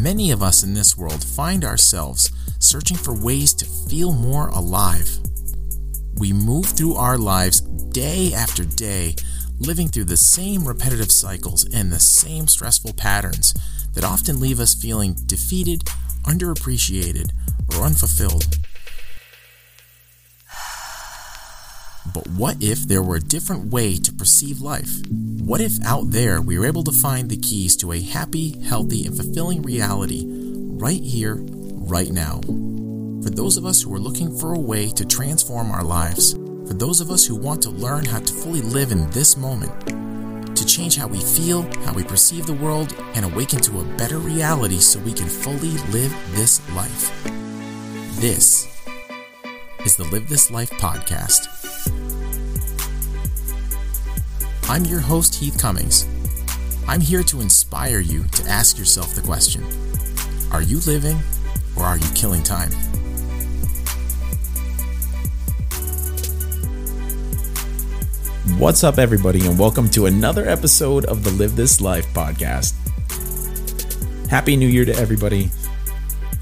Many of us in this world find ourselves searching for ways to feel more alive. We move through our lives day after day, living through the same repetitive cycles and the same stressful patterns that often leave us feeling defeated, underappreciated, or unfulfilled. But what if there were a different way to perceive life? What if out there we were able to find the keys to a happy, healthy, and fulfilling reality right here, right now? For those of us who are looking for a way to transform our lives, for those of us who want to learn how to fully live in this moment, to change how we feel, how we perceive the world, and awaken to a better reality so we can fully live this life. This is the Live This Life podcast. I'm your host, Heath Cummings. I'm here to inspire you to ask yourself the question Are you living or are you killing time? What's up, everybody, and welcome to another episode of the Live This Life podcast. Happy New Year to everybody.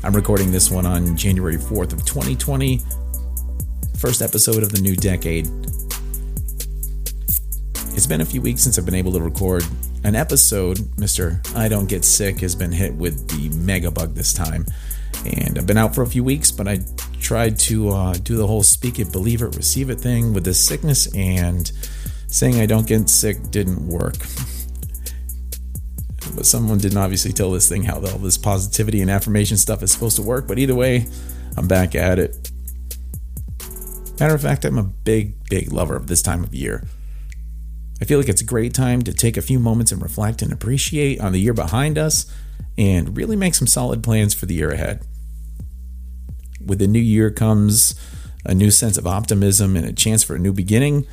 I'm recording this one on January 4th of 2020, first episode of the new decade. It's been a few weeks since I've been able to record an episode. Mr. I Don't Get Sick has been hit with the mega bug this time. And I've been out for a few weeks, but I tried to uh, do the whole speak it, believe it, receive it thing with this sickness, and saying I don't get sick didn't work. but someone didn't obviously tell this thing how all this positivity and affirmation stuff is supposed to work. But either way, I'm back at it. Matter of fact, I'm a big, big lover of this time of year. I feel like it's a great time to take a few moments and reflect and appreciate on the year behind us and really make some solid plans for the year ahead. With the new year comes a new sense of optimism and a chance for a new beginning.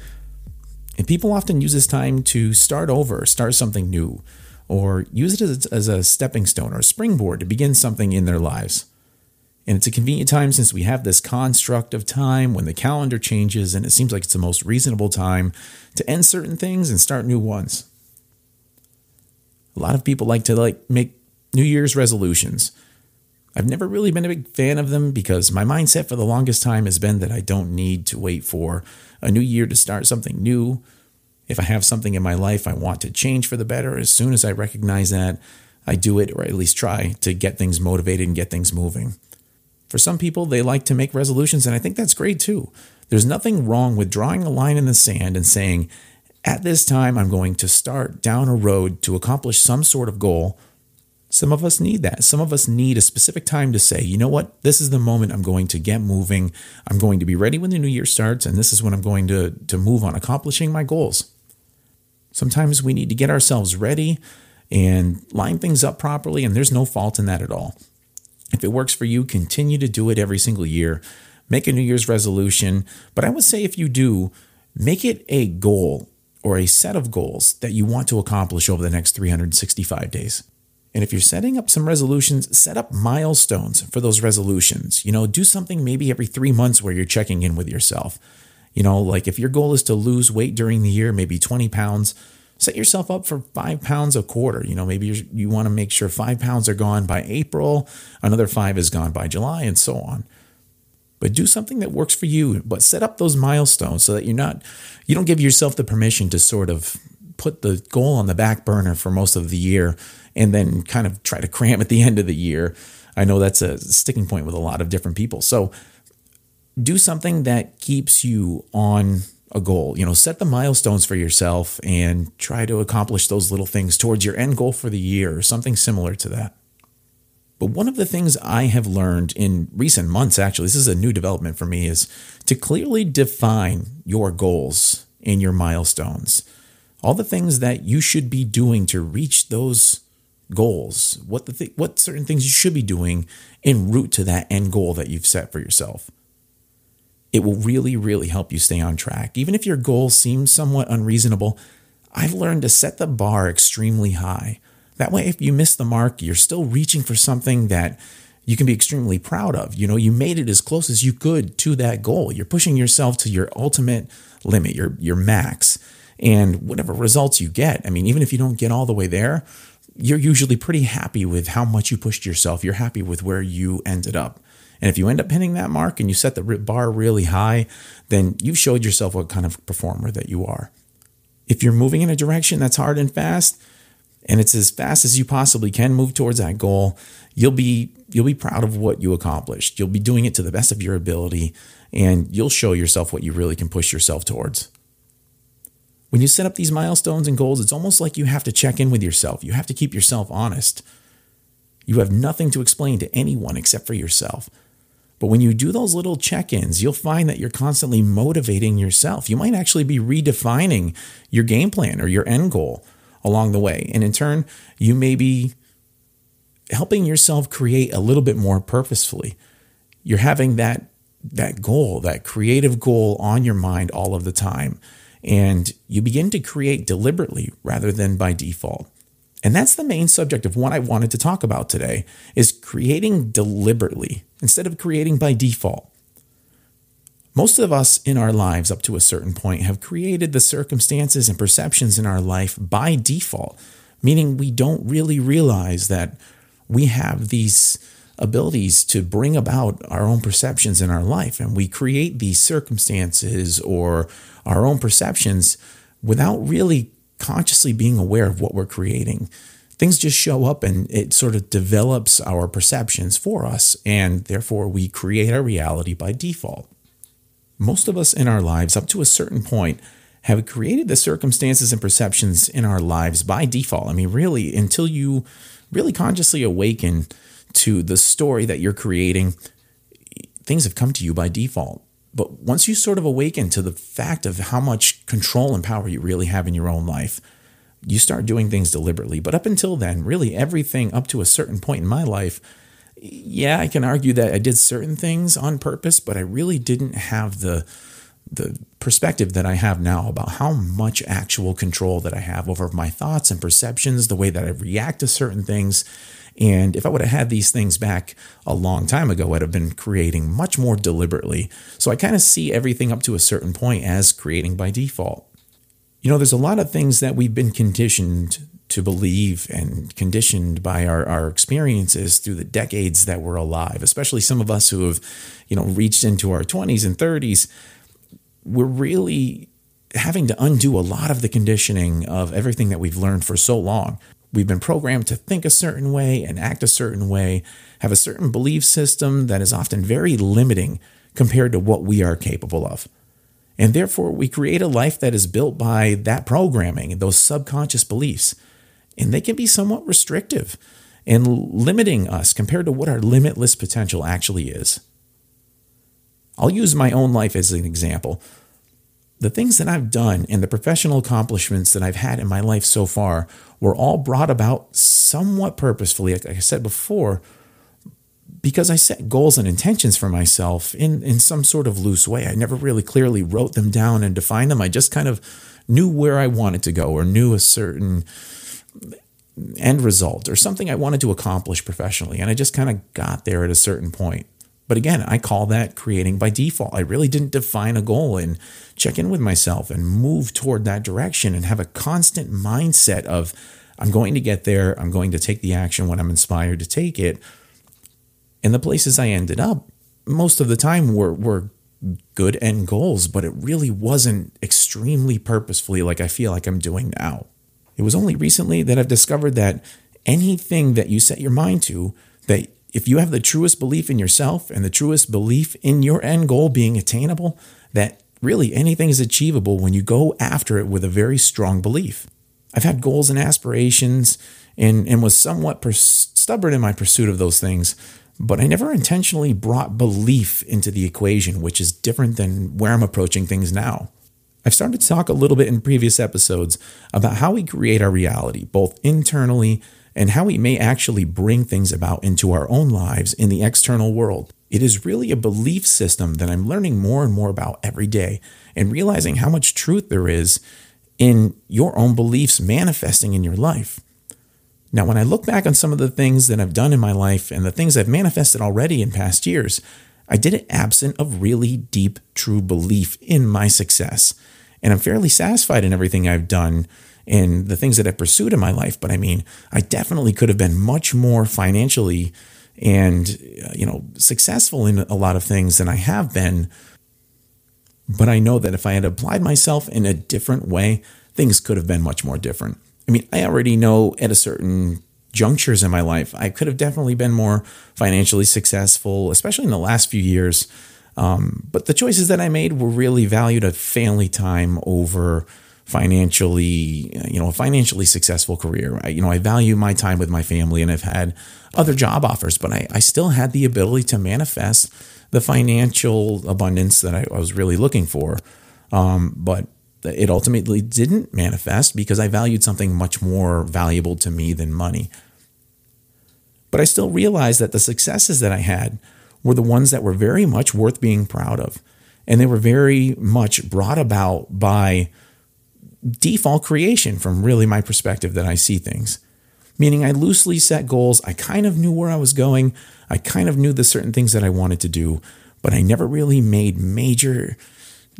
And people often use this time to start over, start something new, or use it as, a stepping stone or a springboard to begin something in their lives. And it's a convenient time since we have this construct of time when the calendar changes and it seems like it's the most reasonable time to end certain things and start new ones. A lot of people like to like make New Year's resolutions. I've never really been a big fan of them because my mindset for the longest time has been that I don't need to wait for a new year to start something new. If I have something in my life I want to change for the better, as soon as I recognize that, I do it or at least try to get things motivated and get things moving. For some people, they like to make resolutions, and I think that's great too. There's nothing wrong with drawing a line in the sand and saying, at this time, I'm going to start down a road to accomplish some sort of goal. Some of us need that. Some of us need a specific time to say, you know what, this is the moment I'm going to get moving. I'm going to be ready when the new year starts, and this is when I'm going to, to move on accomplishing my goals. Sometimes we need to get ourselves ready and line things up properly, and there's no fault in that at all. If it works for you, continue to do it every single year. Make a New Year's resolution. But I would say if you do, make it a goal or a set of goals that you want to accomplish over the next 365 days. And if you're setting up some resolutions, set up milestones for those resolutions. You know, do something maybe every three months where you're checking in with yourself. You know, like if your goal is to lose weight during the year, maybe 20 pounds, set yourself up for five pounds a quarter. You know, maybe you want to make sure five pounds are gone by April, another five is gone by July, and so on. But do something that works for you, but set up those milestones so that you're not, you don't give yourself the permission to sort of put the goal on the back burner for most of the year and then kind of try to cram at the end of the year. I know that's a sticking point with a lot of different people. So do something that keeps you on a goal. You know, set the milestones for yourself and try to accomplish those little things towards your end goal for the year or something similar to that. But one of the things I have learned in recent months, actually, this is a new development for me, is to clearly define your goals and your milestones. All the things that you should be doing to reach those goals, what the th- what certain things you should be doing en route to that end goal that you've set for yourself it will really, really help you stay on track. Even if your goal seems somewhat unreasonable, I've learned to set the bar extremely high. That way, if you miss the mark, you're still reaching for something that you can be extremely proud of. You know, you made it as close as you could to that goal. You're pushing yourself to your ultimate limit, your, your max. And whatever results you get, I mean, even if you don't get all the way there, you're usually pretty happy with how much you pushed yourself. You're happy with where you ended up. And if you end up hitting that mark and you set the bar really high, then you've showed yourself what kind of performer that you are. If you're moving in a direction that's hard and fast, and it's as fast as you possibly can move towards that goal, you'll be you'll be proud of what you accomplished. You'll be doing it to the best of your ability and you'll show yourself what you really can push yourself towards. When you set up these milestones and goals, it's almost like you have to check in with yourself. You have to keep yourself honest. You have nothing to explain to anyone except for yourself. But when you do those little check ins, you'll find that you're constantly motivating yourself. You might actually be redefining your game plan or your end goal along the way. And in turn, you may be helping yourself create a little bit more purposefully. You're having that that goal, that creative goal on your mind all of the time. And you begin to create deliberately rather than by default. And that's the main subject of what I wanted to talk about today is creating deliberately instead of creating by default. Most of us in our lives up to a certain point have created the circumstances and perceptions in our life by default, meaning we don't really realize that we have these abilities to bring about our own perceptions in our life. And we create these circumstances or our own perceptions without really consciously being aware of what we're creating. Things just show up and it sort of develops our perceptions for us. And therefore, we create our reality by default. Most of us in our lives, up to a certain point, have created the circumstances and perceptions in our lives by default. I mean, really, until you really consciously awaken to the story that you're creating, things have come to you by default. But once you sort of awaken to the fact of how much control and power you really have in your own life, you start doing things deliberately. But up until then, really everything up to a certain point in my life, yeah, I can argue that I did certain things on purpose, but I really didn't have the the perspective that I have now about how much actual control that I have over my thoughts and perceptions, the way that I react to certain things. And if I would have had these things back a long time ago, I'd have been creating much more deliberately. So I kind of see everything up to a certain point as creating by default. You know, there's a lot of things that we've been conditioned to believe and conditioned by our, our experiences through the decades that we're alive, especially some of us who have, you know, reached into our 20s and 30s. We're really having to undo a lot of the conditioning of everything that we've learned for so long. We've been programmed to think a certain way and act a certain way, have a certain belief system that is often very limiting compared to what we are capable of. And therefore, we create a life that is built by that programming, those subconscious beliefs. And they can be somewhat restrictive and limiting us compared to what our limitless potential actually is. I'll use my own life as an example. The things that I've done and the professional accomplishments that I've had in my life so far were all brought about somewhat purposefully, like I said before, because I set goals and intentions for myself in, in some sort of loose way. I never really clearly wrote them down and defined them. I just kind of knew where I wanted to go or knew a certain end result or something I wanted to accomplish professionally. And I just kind of got there at a certain point. But again, I call that creating by default. I really didn't define a goal and check in with myself and move toward that direction and have a constant mindset of, I'm going to get there. I'm going to take the action when I'm inspired to take it and the places I ended up, most of the time were, were good end goals, but it really wasn't extremely purposefully like I feel like I'm doing now. It was only recently that I've discovered that anything that you set your mind to, that if you have the truest belief in yourself and the truest belief in your end goal being attainable, that really anything is achievable when you go after it with a very strong belief. I've had goals and aspirations and, and was somewhat stubborn in my pursuit of those things, but I never intentionally brought belief into the equation, which is different than where I'm approaching things now. I've started to talk a little bit in previous episodes about how we create our reality, both internally and how we may actually bring things about into our own lives in the external world. It is really a belief system that I'm learning more and more about every day and realizing how much truth there is in your own beliefs manifesting in your life. Now, when I look back on some of the things that I've done in my life and the things I've manifested already in past years, I did it absent of really deep, true belief in my success. And I'm fairly satisfied in everything I've done and the things that I pursued in my life. But I mean, I definitely could have been much more financially and, uh, you know, successful in a lot of things than I have been. But I know that if I had applied myself in a different way, things could have been much more different. I mean, I already know at a certain junctures in my life, I could have definitely been more financially successful, especially in the last few years. Um, but the choices that I made were really valued a family time over financially, you know, a financially successful career. I, you know, I value my time with my family and I've had other job offers, but I, I still had the ability to manifest the financial abundance that I, I was really looking for. Um, but it ultimately didn't manifest because I valued something much more valuable to me than money. But I still realized that the successes that I had were the ones that were very much worth being proud of. And they were very much brought about by default creation from really my perspective that I see things. Meaning, I loosely set goals. I kind of knew where I was going. I kind of knew the certain things that I wanted to do, but I never really made major,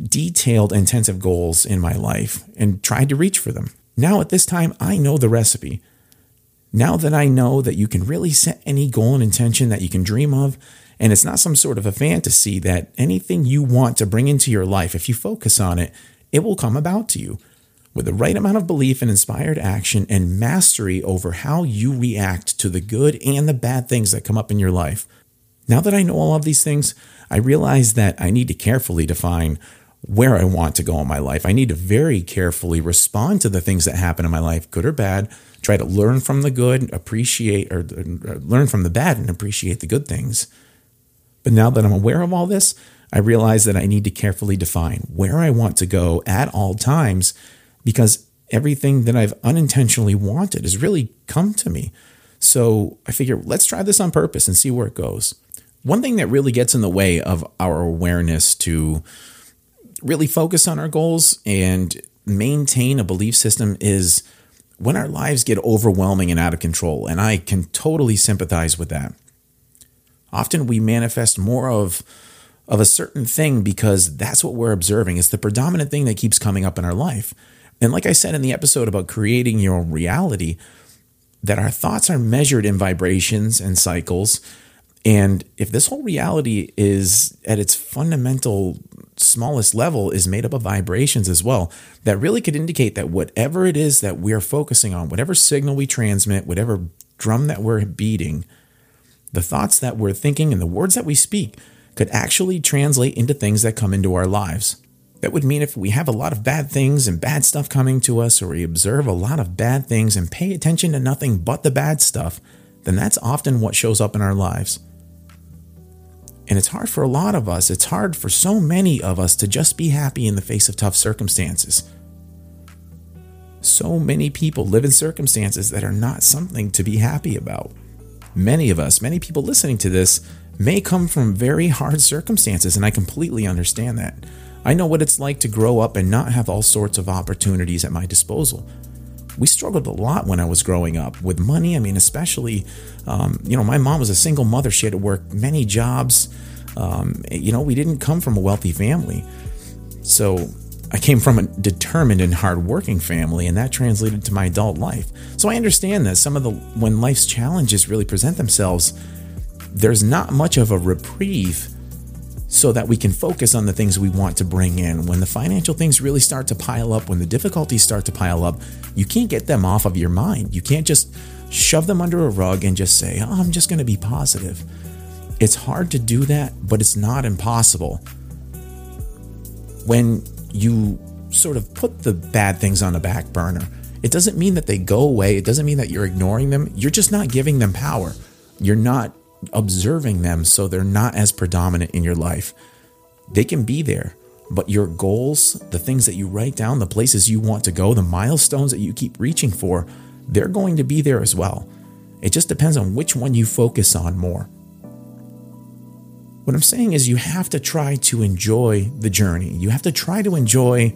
detailed, intensive goals in my life and tried to reach for them. Now, at this time, I know the recipe. Now that I know that you can really set any goal and intention that you can dream of, and it's not some sort of a fantasy that anything you want to bring into your life, if you focus on it, it will come about to you with the right amount of belief and inspired action and mastery over how you react to the good and the bad things that come up in your life. Now that I know all of these things, I realize that I need to carefully define where I want to go in my life. I need to very carefully respond to the things that happen in my life, good or bad, try to learn from the good, appreciate, or, or learn from the bad and appreciate the good things. But now that I'm aware of all this, I realize that I need to carefully define where I want to go at all times because everything that I've unintentionally wanted has really come to me. So I figure let's try this on purpose and see where it goes. One thing that really gets in the way of our awareness to really focus on our goals and maintain a belief system is when our lives get overwhelming and out of control. And I can totally sympathize with that. Often we manifest more of of a certain thing because that's what we're observing. It's the predominant thing that keeps coming up in our life. And like I said in the episode about creating your own reality, that our thoughts are measured in vibrations and cycles. And if this whole reality is at its fundamental smallest level is made up of vibrations as well, that really could indicate that whatever it is that we're focusing on, whatever signal we transmit, whatever drum that we're beating, the thoughts that we're thinking and the words that we speak could actually translate into things that come into our lives. That would mean if we have a lot of bad things and bad stuff coming to us, or we observe a lot of bad things and pay attention to nothing but the bad stuff, then that's often what shows up in our lives. And it's hard for a lot of us, it's hard for so many of us to just be happy in the face of tough circumstances. So many people live in circumstances that are not something to be happy about. Many of us, many people listening to this, may come from very hard circumstances, and I completely understand that. I know what it's like to grow up and not have all sorts of opportunities at my disposal. We struggled a lot when I was growing up with money. I mean, especially, um, you know, my mom was a single mother. She had to work many jobs. Um, you know, we didn't come from a wealthy family. So I came from a determined and hardworking family, and that translated to my adult life. So I understand that some of the, when life's challenges really present themselves, there's not much of a reprieve so that we can focus on the things we want to bring in. When the financial things really start to pile up, when the difficulties start to pile up, you can't get them off of your mind. You can't just shove them under a rug and just say, oh, I'm just going to be positive. It's hard to do that, but it's not impossible. When you sort of put the bad things on the back burner, it doesn't mean that they go away. It doesn't mean that you're ignoring them. You're just not giving them power. You're not observing them so they're not as predominant in your life. They can be there, but your goals, the things that you write down, the places you want to go, the milestones that you keep reaching for, they're going to be there as well. It just depends on which one you focus on more. What I'm saying is, you have to try to enjoy the journey. You have to try to enjoy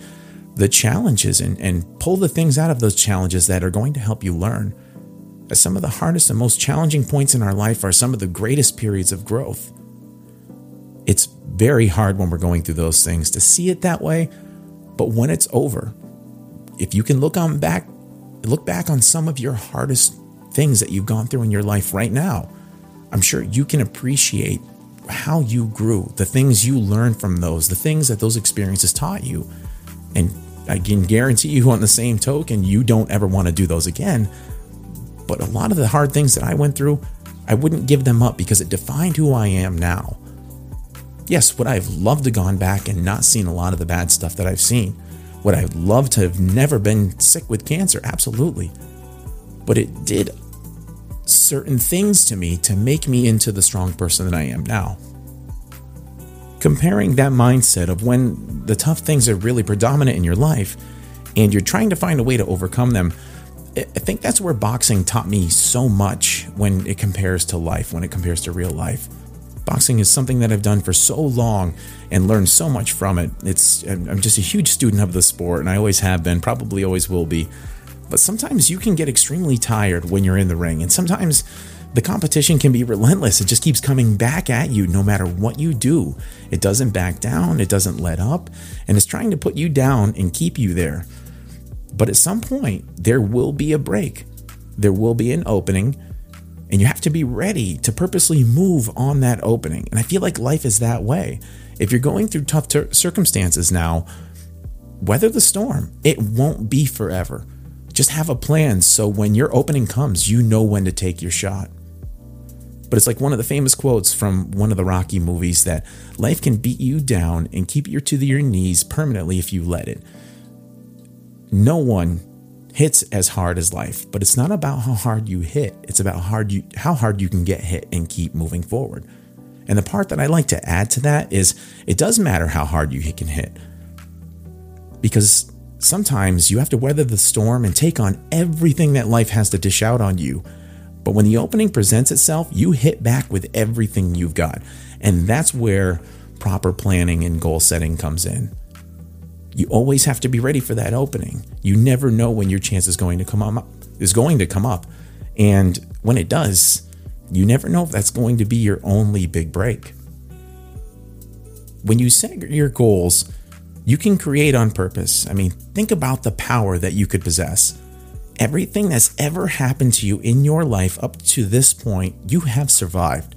the challenges and, and pull the things out of those challenges that are going to help you learn as some of the hardest and most challenging points in our life are some of the greatest periods of growth. It's very hard when we're going through those things to see it that way, but when it's over, if you can look on back look back on some of your hardest things that you've gone through in your life right now. I'm sure you can appreciate how you grew, the things you learned from those, the things that those experiences taught you. And I can guarantee you, on the same token, you don't ever want to do those again. But a lot of the hard things that I went through, I wouldn't give them up because it defined who I am now. Yes, would I have loved to gone back and not seen a lot of the bad stuff that I've seen? Would I have loved to have never been sick with cancer? Absolutely. But it did certain things to me to make me into the strong person that I am now. Comparing that mindset of when the tough things are really predominant in your life and you're trying to find a way to overcome them, I think that's where boxing taught me so much when it compares to life, when it compares to real life. Boxing is something that I've done for so long and learned so much from it. It's I'm just a huge student of the sport and I always have been, probably always will be. But sometimes you can get extremely tired when you're in the ring, and sometimes the competition can be relentless. It just keeps coming back at you no matter what you do. It doesn't back down, it doesn't let up, and it's trying to put you down and keep you there. But at some point, there will be a break, there will be an opening, and you have to be ready to purposely move on that opening. And I feel like life is that way. If you're going through tough ter- circumstances now, weather the storm. It won't be forever. Just have a plan so when your opening comes, you know when to take your shot. But it's like one of the famous quotes from one of the Rocky movies that life can beat you down and keep you to your knees permanently if you let it. No one hits as hard as life, but it's not about how hard you hit. It's about how hard you how hard you can get hit and keep moving forward. And the part that I like to add to that is it does matter how hard you can hit. Because Sometimes you have to weather the storm and take on everything that life has to dish out on you. But when the opening presents itself, you hit back with everything you've got. And that's where proper planning and goal setting comes in. You always have to be ready for that opening. You never know when your chance is going to come up is going to come up. And when it does, you never know if that's going to be your only big break. When you set your goals, you can create on purpose. I mean, think about the power that you could possess. Everything that's ever happened to you in your life up to this point, you have survived.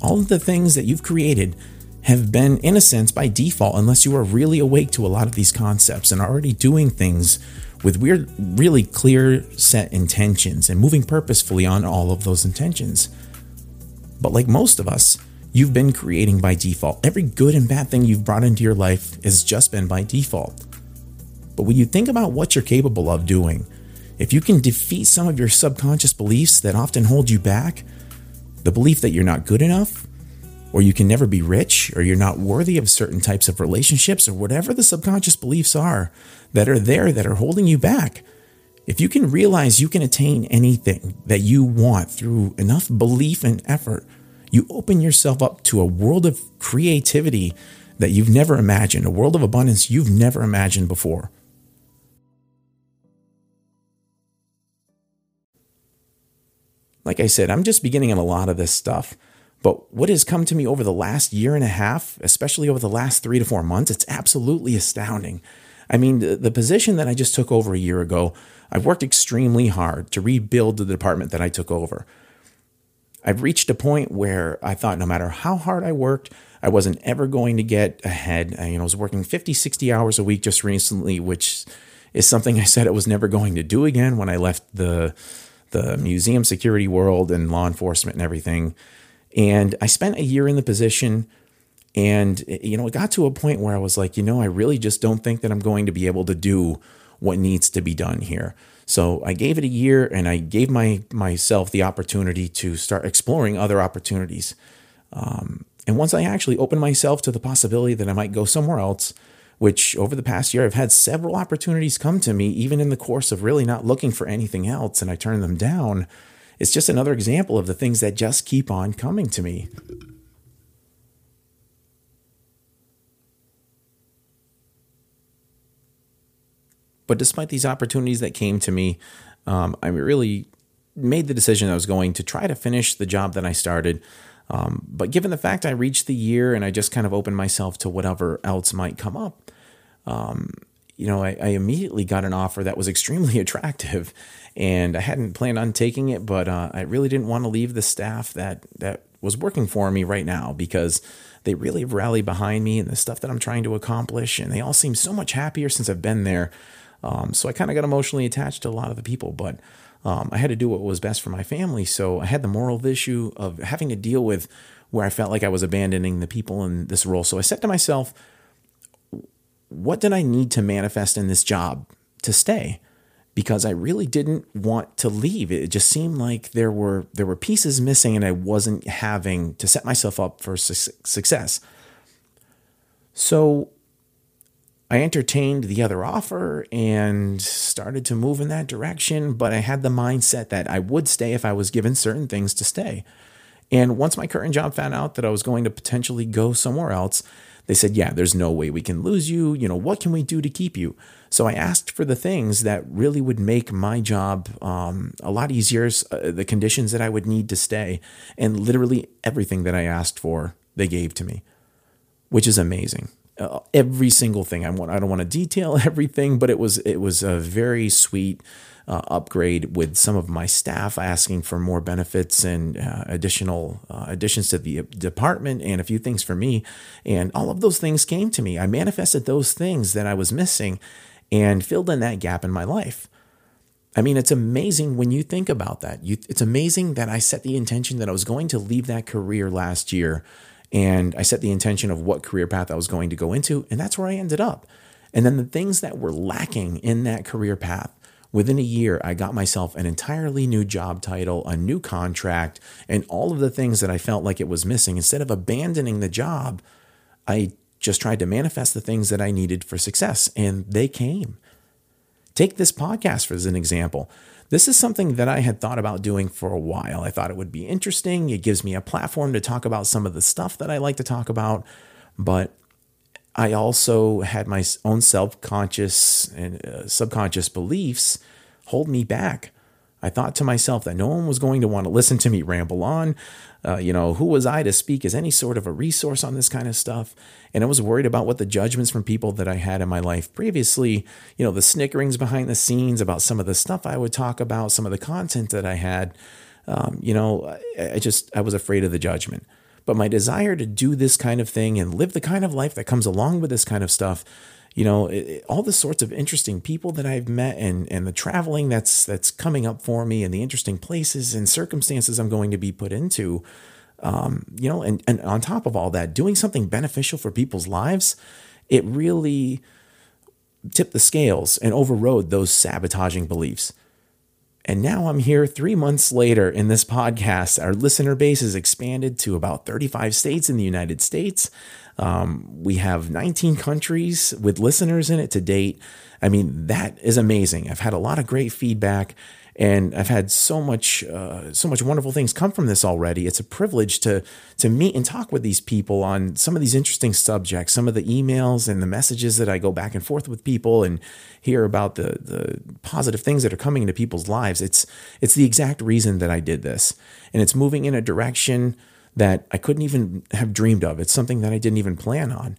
All of the things that you've created have been, in a sense, by default, unless you are really awake to a lot of these concepts and are already doing things with weird, really clear set intentions and moving purposefully on all of those intentions. But like most of us, you've been creating by default. Every good and bad thing you've brought into your life has just been by default. But when you think about what you're capable of doing, if you can defeat some of your subconscious beliefs that often hold you back, the belief that you're not good enough, or you can never be rich, or you're not worthy of certain types of relationships, or whatever the subconscious beliefs are that are there that are holding you back, if you can realize you can attain anything that you want through enough belief and effort, you open yourself up to a world of creativity that you've never imagined, a world of abundance you've never imagined before. Like I said, I'm just beginning on a lot of this stuff. But what has come to me over the last year and a half, especially over the last three to four months, it's absolutely astounding. I mean, the, the, position that I just took over a year ago, I've worked extremely hard to rebuild the department that I took over. I've reached a point where I thought no matter how hard I worked, I wasn't ever going to get ahead. I, you know, I was working 50, 60 hours a week just recently, which is something I said I was never going to do again when I left the the museum security world and law enforcement and everything. And I spent a year in the position and you know, it got to a point where I was like, you know, I really just don't think that I'm going to be able to do what needs to be done here. So I gave it a year and I gave my myself the opportunity to start exploring other opportunities. Um, and once I actually opened myself to the possibility that I might go somewhere else, which over the past year I've had several opportunities come to me, even in the course of really not looking for anything else, and I turned them down. It's just another example of the things that just keep on coming to me. But despite these opportunities that came to me, um, I really made the decision I was going to try to finish the job that I started. Um, but given the fact I reached the year and I just kind of opened myself to whatever else might come up, um, you know, I, I immediately got an offer that was extremely attractive, and I hadn't planned on taking it, but uh, I really didn't want to leave the staff that that was working for me right now because they really rallied behind me and the stuff that I'm trying to accomplish, and they all seem so much happier since I've been there. Um, so I kind of got emotionally attached to a lot of the people, but um, I had to do what was best for my family. So I had the moral issue of having to deal with where I felt like I was abandoning the people in this role. So I said to myself, what did I need to manifest in this job to stay? Because I really didn't want to leave. It just seemed like there were there were pieces missing, and I wasn't having to set myself up for su- success. So I entertained the other offer and started to move in that direction, but I had the mindset that I would stay if I was given certain things to stay. And once my current job found out that I was going to potentially go somewhere else, they said, Yeah, there's no way we can lose you. You know, what can we do to keep you? So I asked for the things that really would make my job um, a lot easier, uh, the conditions that I would need to stay, and literally everything that I asked for, they gave to me, which is amazing uh, every single thing. I want. I don't want to detail everything, but it was it was a very sweet uh, upgrade with some of my staff asking for more benefits and uh, additional uh, additions to the department and a few things for me. And all of those things came to me. I manifested those things that I was missing and filled in that gap in my life. I mean, it's amazing when you think about that. You, it's amazing that I set the intention that I was going to leave that career last year and I set the intention of what career path I was going to go into, and that's where I ended up. And then the things that were lacking in that career path, within a year, I got myself an entirely new job title, a new contract, and all of the things that I felt like it was missing. Instead of abandoning the job, I just tried to manifest the things that I needed for success, and they came. Take this podcast as an example. This is something that I had thought about doing for a while. I thought it would be interesting. It gives me a platform to talk about some of the stuff that I like to talk about, but I also had my own self-conscious and uh, subconscious beliefs hold me back. I thought to myself that no one was going to want to listen to me ramble on. Uh, you know, who was I to speak as any sort of a resource on this kind of stuff? And I was worried about what the judgments from people that I had in my life previously, you know, the snickerings behind the scenes about some of the stuff I would talk about, some of the content that I had. Um, you know, I, I just, I was afraid of the judgment. But my desire to do this kind of thing and live the kind of life that comes along with this kind of stuff you know it, all the sorts of interesting people that I've met and and the traveling that's that's coming up for me and the interesting places and circumstances I'm going to be put into um, you know and and on top of all that doing something beneficial for people's lives it really tipped the scales and overrode those sabotaging beliefs and now I'm here three months later in this podcast. Our listener base has expanded to about 35 states in the United States. Um, we have 19 countries with listeners in it to date. I mean, that is amazing. I've had a lot of great feedback and I've had so much, uh, so much wonderful things come from this already. It's a privilege to to meet and talk with these people on some of these interesting subjects. Some of the emails and the messages that I go back and forth with people and hear about the the positive things that are coming into people's lives. It's it's the exact reason that I did this, and it's moving in a direction that I couldn't even have dreamed of. It's something that I didn't even plan on.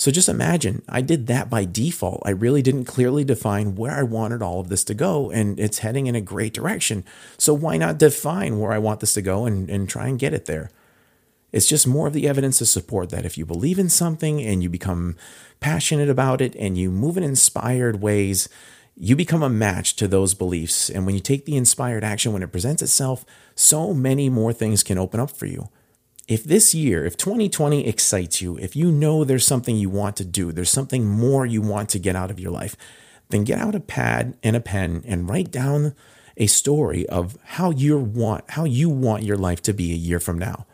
So just imagine, I did that by default. I really didn't clearly define where I wanted all of this to go, and it's heading in a great direction. So why not define where I want this to go and, and try and get it there? It's just more of the evidence to support that if you believe in something and you become passionate about it and you move in inspired ways, you become a match to those beliefs. And when you take the inspired action when it presents itself, so many more things can open up for you if this year, if 2020 excites you, if you know there's something you want to do, there's something more you want to get out of your life, then get out a pad and a pen and write down a story of how you want how you want your life to be a year from now.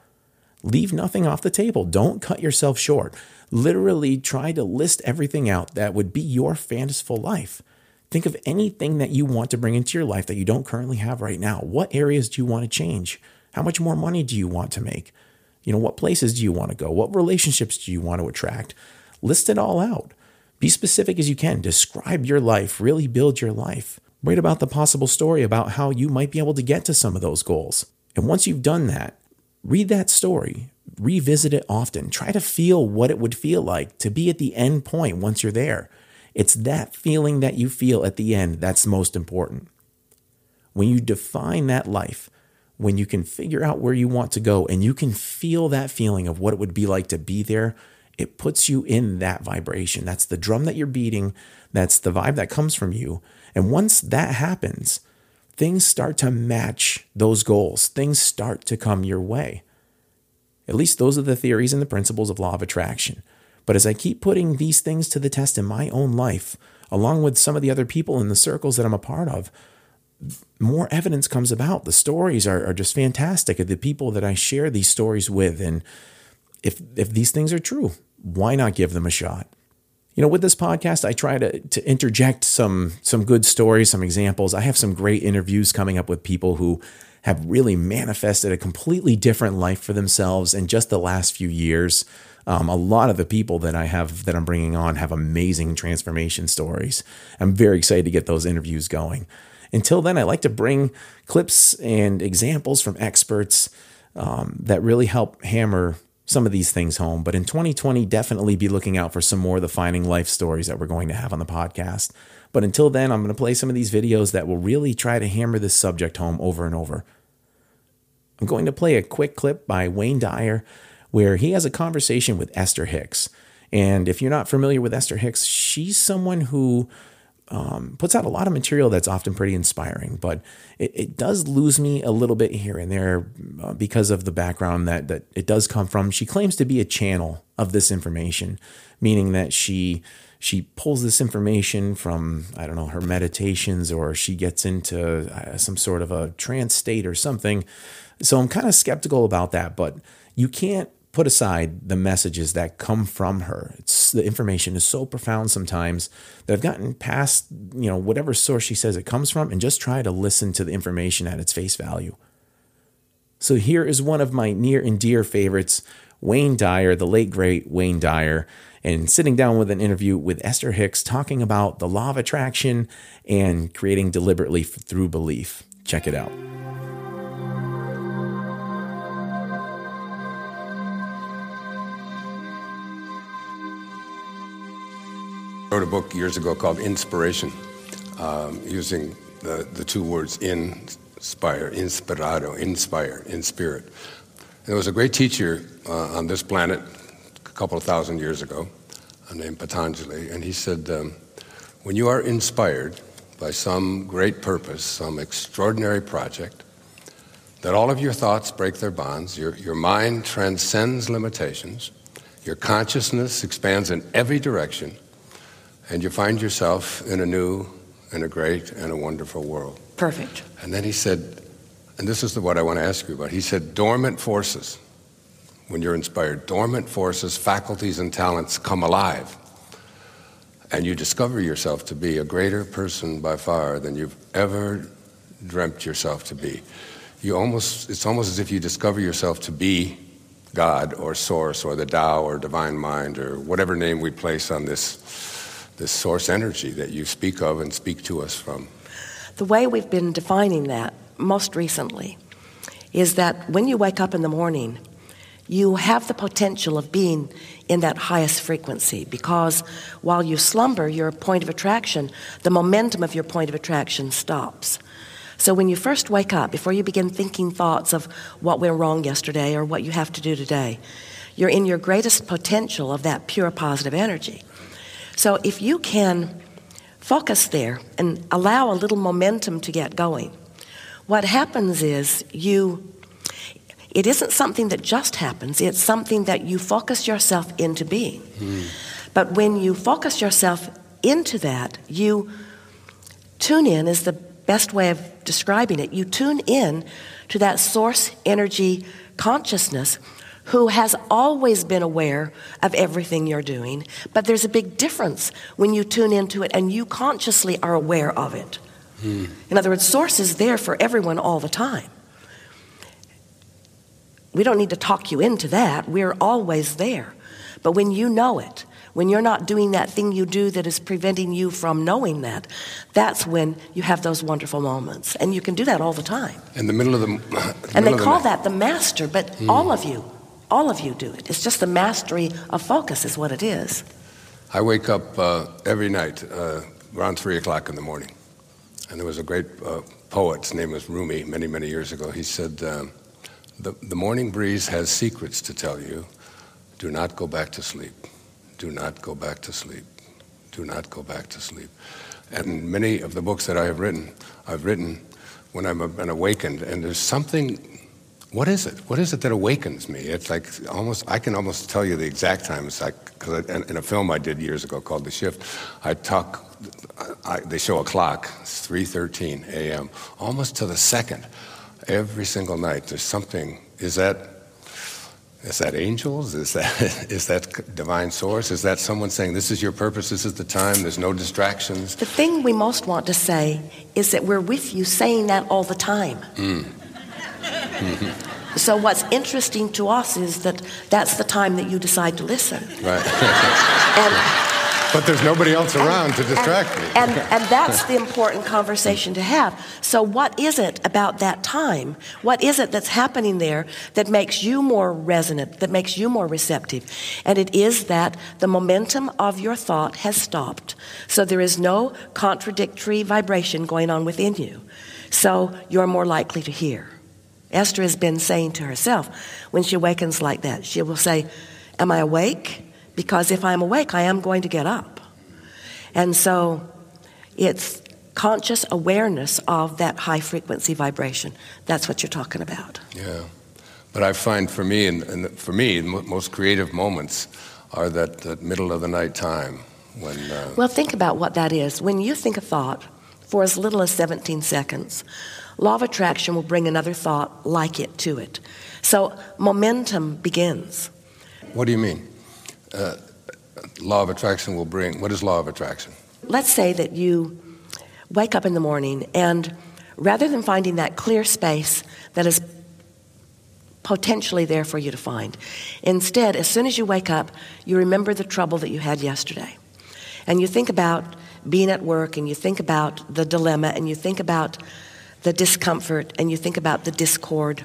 Leave nothing off the table. Don't cut yourself short. Literally try to list everything out that would be your fanciful life. Think of anything that you want to bring into your life that you don't currently have right now. What areas do you want to change? How much more money do you want to make? You know, what places do you want to go? What relationships do you want to attract? List it all out. Be specific as you can. Describe your life, really build your life. Write about the possible story about how you might be able to get to some of those goals. And once you've done that, read that story, revisit it often. Try to feel what it would feel like to be at the end point once you're there. It's that feeling that you feel at the end that's most important. When you define that life, when you can figure out where you want to go and you can feel that feeling of what it would be like to be there, it puts you in that vibration. That's the drum that you're beating. That's the vibe that comes from you. And once that happens, things start to match those goals. Things start to come your way. At least those are the theories and the principles of law of attraction. But as I keep putting these things to the test in my own life, along with some of the other people in the circles that I'm a part of, more evidence comes about. The stories are, are just fantastic of the people that I share these stories with. And if if these things are true, why not give them a shot? You know, with this podcast, I try to, to interject some some good stories, some examples. I have some great interviews coming up with people who have really manifested a completely different life for themselves in just the last few years. Um, a lot of the people that I have that I'm bringing on have amazing transformation stories. I'm very excited to get those interviews going. Until then, I like to bring clips and examples from experts um, that really help hammer some of these things home. But in 2020, definitely be looking out for some more of the finding life stories that we're going to have on the podcast. But until then, I'm going to play some of these videos that will really try to hammer this subject home over and over. I'm going to play a quick clip by Wayne Dyer where he has a conversation with Esther Hicks. And if you're not familiar with Esther Hicks, she's someone who um, puts out a lot of material that's often pretty inspiring, but it, it, does lose me a little bit here and there uh, because of the background that that it does come from. She claims to be a channel of this information, meaning that she she pulls this information from I don't know her meditations or she gets into uh, some sort of a trance state or something so I'm kind of skeptical about that, but you can't put aside the messages that come from her. It's, the information is so profound sometimes that I've gotten past, you know, whatever source she says it comes from and just try to listen to the information at its face value. So here is one of my near and dear favorites, Wayne Dyer, the late great Wayne Dyer, and sitting down with an interview with Esther Hicks talking about the law of attraction and creating deliberately through belief. Check it out. Wrote a book years ago called Inspiration, um, using the, the two words inspire, inspirado, inspire, in spirit. There was a great teacher uh, on this planet a couple of thousand years ago uh, named Patanjali, and he said, um, When you are inspired by some great purpose, some extraordinary project, that all of your thoughts break their bonds, your, your mind transcends limitations, your consciousness expands in every direction and you find yourself in a new and a great and a wonderful world. Perfect. And then he said, and this is the, what I want to ask you about. He said, dormant forces, when you're inspired, dormant forces, faculties, and talents come alive. And you discover yourself to be a greater person by far than you've ever dreamt yourself to be. You almost, it's almost as if you discover yourself to be God or Source or the Tao or Divine Mind or whatever name we place on this this source energy that you speak of and speak to us from? The way we've been defining that most recently is that when you wake up in the morning, you have the potential of being in that highest frequency because while you slumber, your point of attraction, the momentum of your point of attraction stops. So when you first wake up, before you begin thinking thoughts of what went wrong yesterday or what you have to do today, you're in your greatest potential of that pure positive energy. So if you can focus there and allow a little momentum to get going, what happens is you it isn't something that just happens, it's something that you focus yourself into being. Mm. But when you focus yourself into that, you tune in is the best way of describing it. You tune in to that source energy consciousness who has always been aware of everything you're doing, but there's a big difference when you tune into it and you consciously are aware of it. Hmm. In other words, source is there for everyone all the time. We don't need to talk you into that. We're always there. But when you know it, when you're not doing that thing you do that is preventing you from knowing that, that's when you have those wonderful moments. And you can do that all the time. In the middle of the. and they call the that the master, but hmm. all of you all of you do it. It's just the mastery of focus, is what it is. I wake up uh, every night uh, around 3 o'clock in the morning. And there was a great uh, poet, his name was Rumi, many, many years ago. He said, um, the, the morning breeze has secrets to tell you. Do not go back to sleep. Do not go back to sleep. Do not go back to sleep. And many of the books that I have written, I've written when I'm been awakened, and there's something what is it? What is it that awakens me? It's like almost, I can almost tell you the exact time. It's like, because in a film I did years ago called The Shift, I talk, I, they show a clock, it's 3.13 a.m., almost to the second. Every single night, there's something, is that, is that angels? Is that, is that divine source? Is that someone saying, this is your purpose, this is the time, there's no distractions? The thing we most want to say is that we're with you saying that all the time. Mm. Mm-hmm. So what's interesting to us is that that's the time that you decide to listen. Right. and, but there's nobody else around and, to distract and, me. And, and that's the important conversation to have. So, what is it about that time? What is it that's happening there that makes you more resonant, that makes you more receptive? And it is that the momentum of your thought has stopped. So, there is no contradictory vibration going on within you. So, you're more likely to hear. Esther has been saying to herself, when she awakens like that, she will say, Am I awake? Because if I'm awake, I am going to get up. And so it's conscious awareness of that high frequency vibration. That's what you're talking about. Yeah. But I find for me, and, and for me, the most creative moments are that, that middle of the night time when. Uh, well, think about what that is. When you think a thought for as little as 17 seconds, Law of attraction will bring another thought like it to it. So momentum begins. What do you mean? Uh, law of attraction will bring, what is law of attraction? Let's say that you wake up in the morning and rather than finding that clear space that is potentially there for you to find, instead, as soon as you wake up, you remember the trouble that you had yesterday. And you think about being at work and you think about the dilemma and you think about the discomfort and you think about the discord.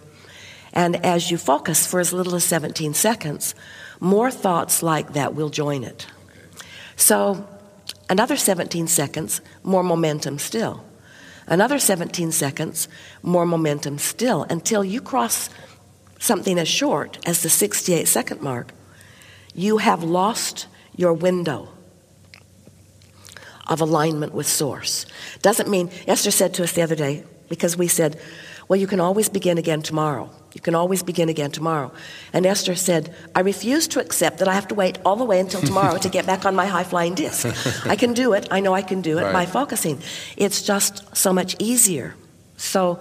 And as you focus for as little as 17 seconds, more thoughts like that will join it. So, another 17 seconds, more momentum still. Another 17 seconds, more momentum still, until you cross something as short as the 68 second mark. You have lost your window of alignment with Source. Doesn't mean, Esther said to us the other day, because we said, well, you can always begin again tomorrow. You can always begin again tomorrow. And Esther said, I refuse to accept that I have to wait all the way until tomorrow to get back on my high flying disc. I can do it. I know I can do it right. by focusing. It's just so much easier. So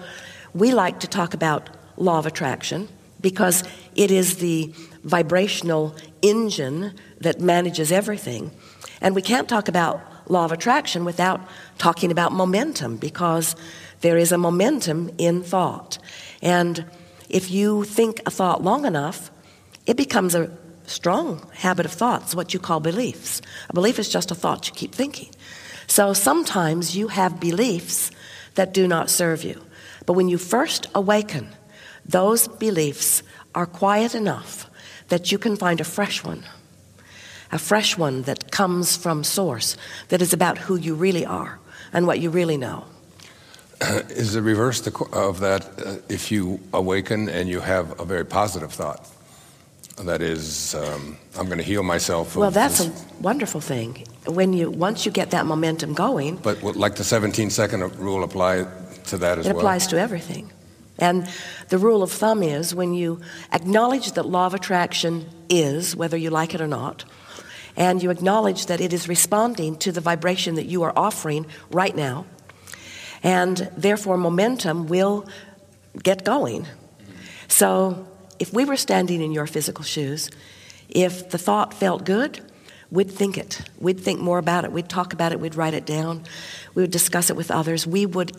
we like to talk about law of attraction because it is the vibrational engine that manages everything. And we can't talk about law of attraction without talking about momentum because there is a momentum in thought. And if you think a thought long enough, it becomes a strong habit of thoughts, what you call beliefs. A belief is just a thought you keep thinking. So sometimes you have beliefs that do not serve you. But when you first awaken, those beliefs are quiet enough that you can find a fresh one. A fresh one that comes from source, that is about who you really are and what you really know. is the reverse of that uh, if you awaken and you have a very positive thought. That is, um, I'm going to heal myself. Well, that's this. a wonderful thing. When you once you get that momentum going. But like the 17 second rule apply to that as it well. It applies to everything. And the rule of thumb is when you acknowledge that law of attraction is, whether you like it or not, and you acknowledge that it is responding to the vibration that you are offering right now, and therefore momentum will get going. So, if we were standing in your physical shoes, if the thought felt good, we'd think it. We'd think more about it. We'd talk about it. We'd write it down. We would discuss it with others. We would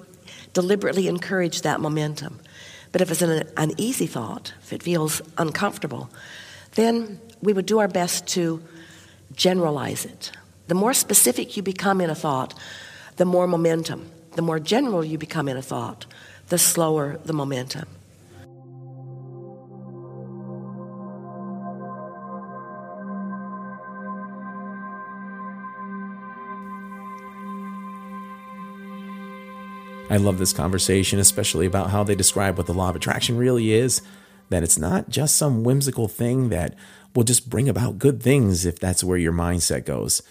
deliberately encourage that momentum. But if it's an uneasy thought, if it feels uncomfortable, then we would do our best to generalize it. The more specific you become in a thought, the more momentum the more general you become in a thought, the slower the momentum. I love this conversation, especially about how they describe what the law of attraction really is that it's not just some whimsical thing that will just bring about good things if that's where your mindset goes.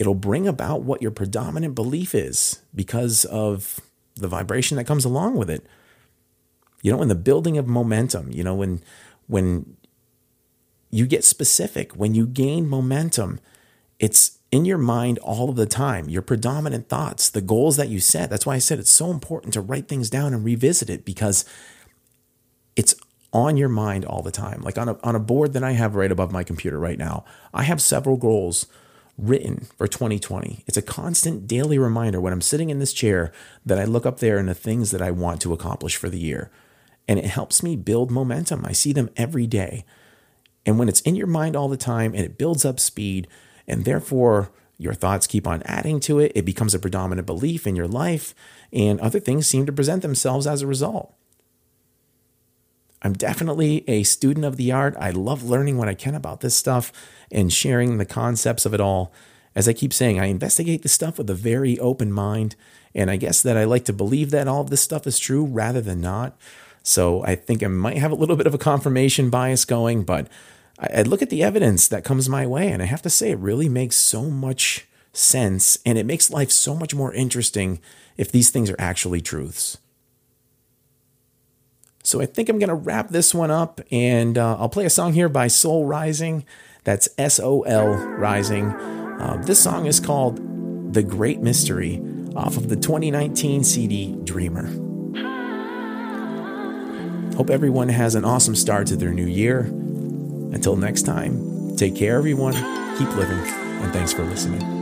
It'll bring about what your predominant belief is because of the vibration that comes along with it. You know, in the building of momentum, you know, when when you get specific, when you gain momentum, it's in your mind all of the time, your predominant thoughts, the goals that you set. That's why I said it's so important to write things down and revisit it because it's on your mind all the time. Like on a, on a board that I have right above my computer right now, I have several goals written for 2020. It's a constant daily reminder when I'm sitting in this chair that I look up there and the things that I want to accomplish for the year. And it helps me build momentum. I see them every day. And when it's in your mind all the time and it builds up speed, and therefore your thoughts keep on adding to it, it becomes a predominant belief in your life, and other things seem to present themselves as a result. I'm definitely a student of the art. I love learning what I can about this stuff and sharing the concepts of it all. As I keep saying, I investigate this stuff with a very open mind. And I guess that I like to believe that all of this stuff is true rather than not. So I think I might have a little bit of a confirmation bias going, but I, look at the evidence that comes my way, and I have to say, it really makes so much sense, and it makes life so much more interesting if these things are actually truths. So I think I'm going to wrap this one up, and uh, I'll play a song here by Sol Rising. That's S O L Rising. Uh, this song is called The Great Mystery off of the 2019 CD Dreamer. Hope everyone has an awesome start to their new year. Until next time, take care, everyone. Keep living, and thanks for listening.